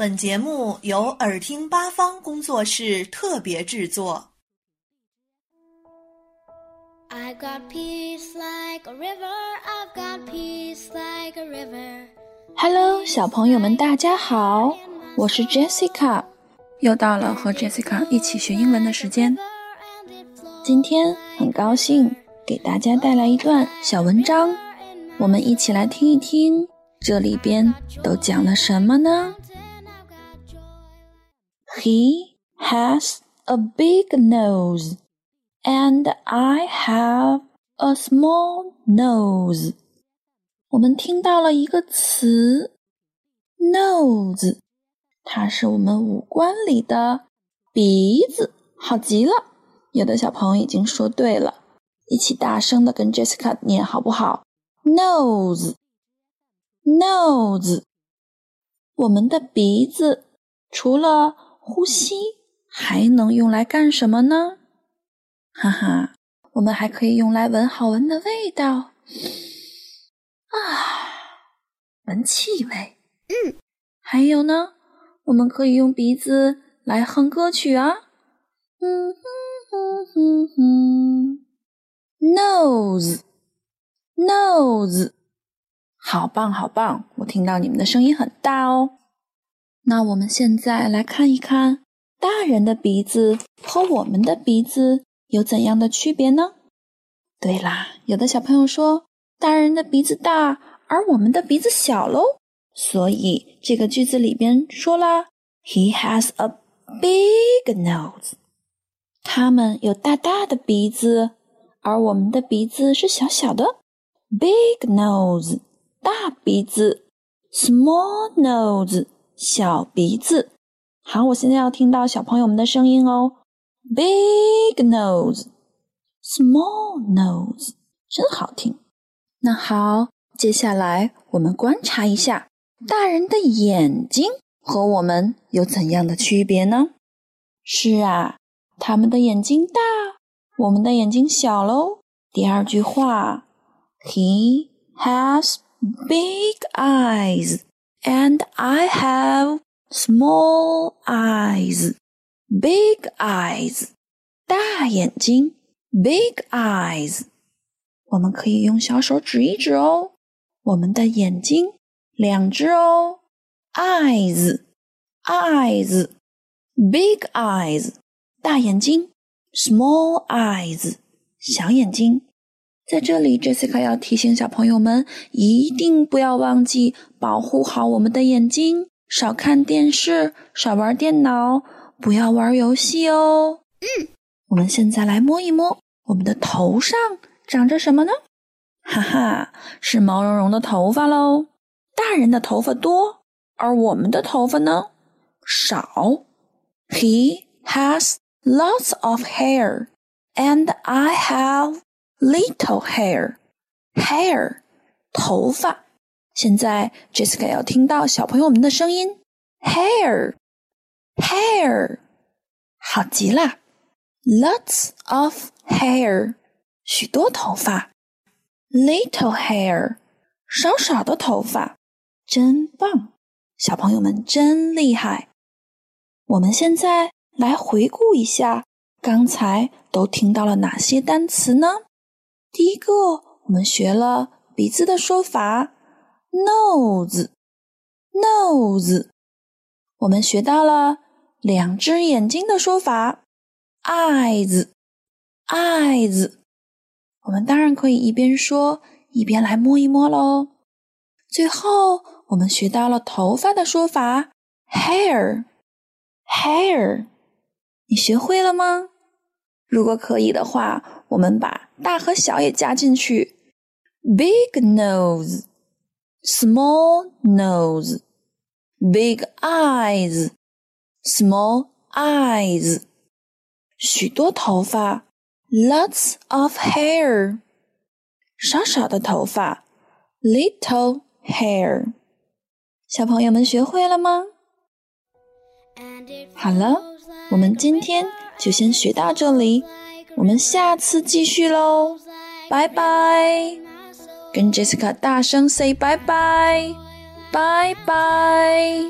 本节目由耳听八方工作室特别制作。I've got peace like a river. I've got peace like a river. Hello，小朋友们，大家好，我是 Jessica，又到了和 Jessica 一起学英文的时间。今天很高兴给大家带来一段小文章，我们一起来听一听，这里边都讲了什么呢 ？He has a big nose, and I have a small nose. 我们听到了一个词，nose，它是我们五官里的鼻子，好极了。有的小朋友已经说对了，一起大声的跟 Jessica 念好不好？nose，nose，我们的鼻子除了 呼吸还能用来干什么呢？哈哈，我们还可以用来闻好闻的味道，啊，闻气味。嗯，还有呢，我们可以用鼻子来哼歌曲啊。嗯哼哼哼哼，nose，nose，好棒好棒！我听到你们的声音很大哦。那我们现在来看一看，大人的鼻子和我们的鼻子有怎样的区别呢？对啦，有的小朋友说，大人的鼻子大，而我们的鼻子小喽。所以这个句子里边说了，He has a big nose。他们有大大的鼻子，而我们的鼻子是小小的。Big nose，大鼻子；small nose。小鼻子，好，我现在要听到小朋友们的声音哦。Big nose，small nose，真好听。那好，接下来我们观察一下大人的眼睛和我们有怎样的区别呢？是啊，他们的眼睛大，我们的眼睛小喽。第二句话，He has big eyes。And I have small eyes, big eyes，大眼睛，big eyes。我们可以用小手指一指哦，我们的眼睛两只哦，eyes，eyes，big eyes，大眼睛，small eyes，小眼睛。 在这里，Jessica 要提醒小朋友们，一定不要忘记保护好我们的眼睛，少看电视，少玩电脑，不要玩游戏哦。嗯，我们现在来摸一摸我们的头上长着什么呢？哈哈，是毛茸茸的头发喽。大人的头发多，而我们的头发呢少。He has lots of hair, and I have. Little hair, hair，头发。现在 Jessica 要听到小朋友们的声音，hair, hair，好极了。Lots of hair，许多头发。Little hair，少少的头发。真棒，小朋友们真厉害。我们现在来回顾一下，刚才都听到了哪些单词呢？第一个，我们学了鼻子的说法，nose，nose。我们学到了两只眼睛的说法，eyes，eyes。我们当然可以一边说一边来摸一摸喽。最后，我们学到了头发的说法，hair，hair。你学会了吗？如果可以的话。我们把大和小也加进去，big nose, small nose, big eyes, small eyes，许多头发，lots of hair，少少的头发，little hair。小朋友们学会了吗？好了，我们今天 就先学到这里。我们下次继续喽，拜拜！跟 Jessica 大声 say 拜拜，拜拜。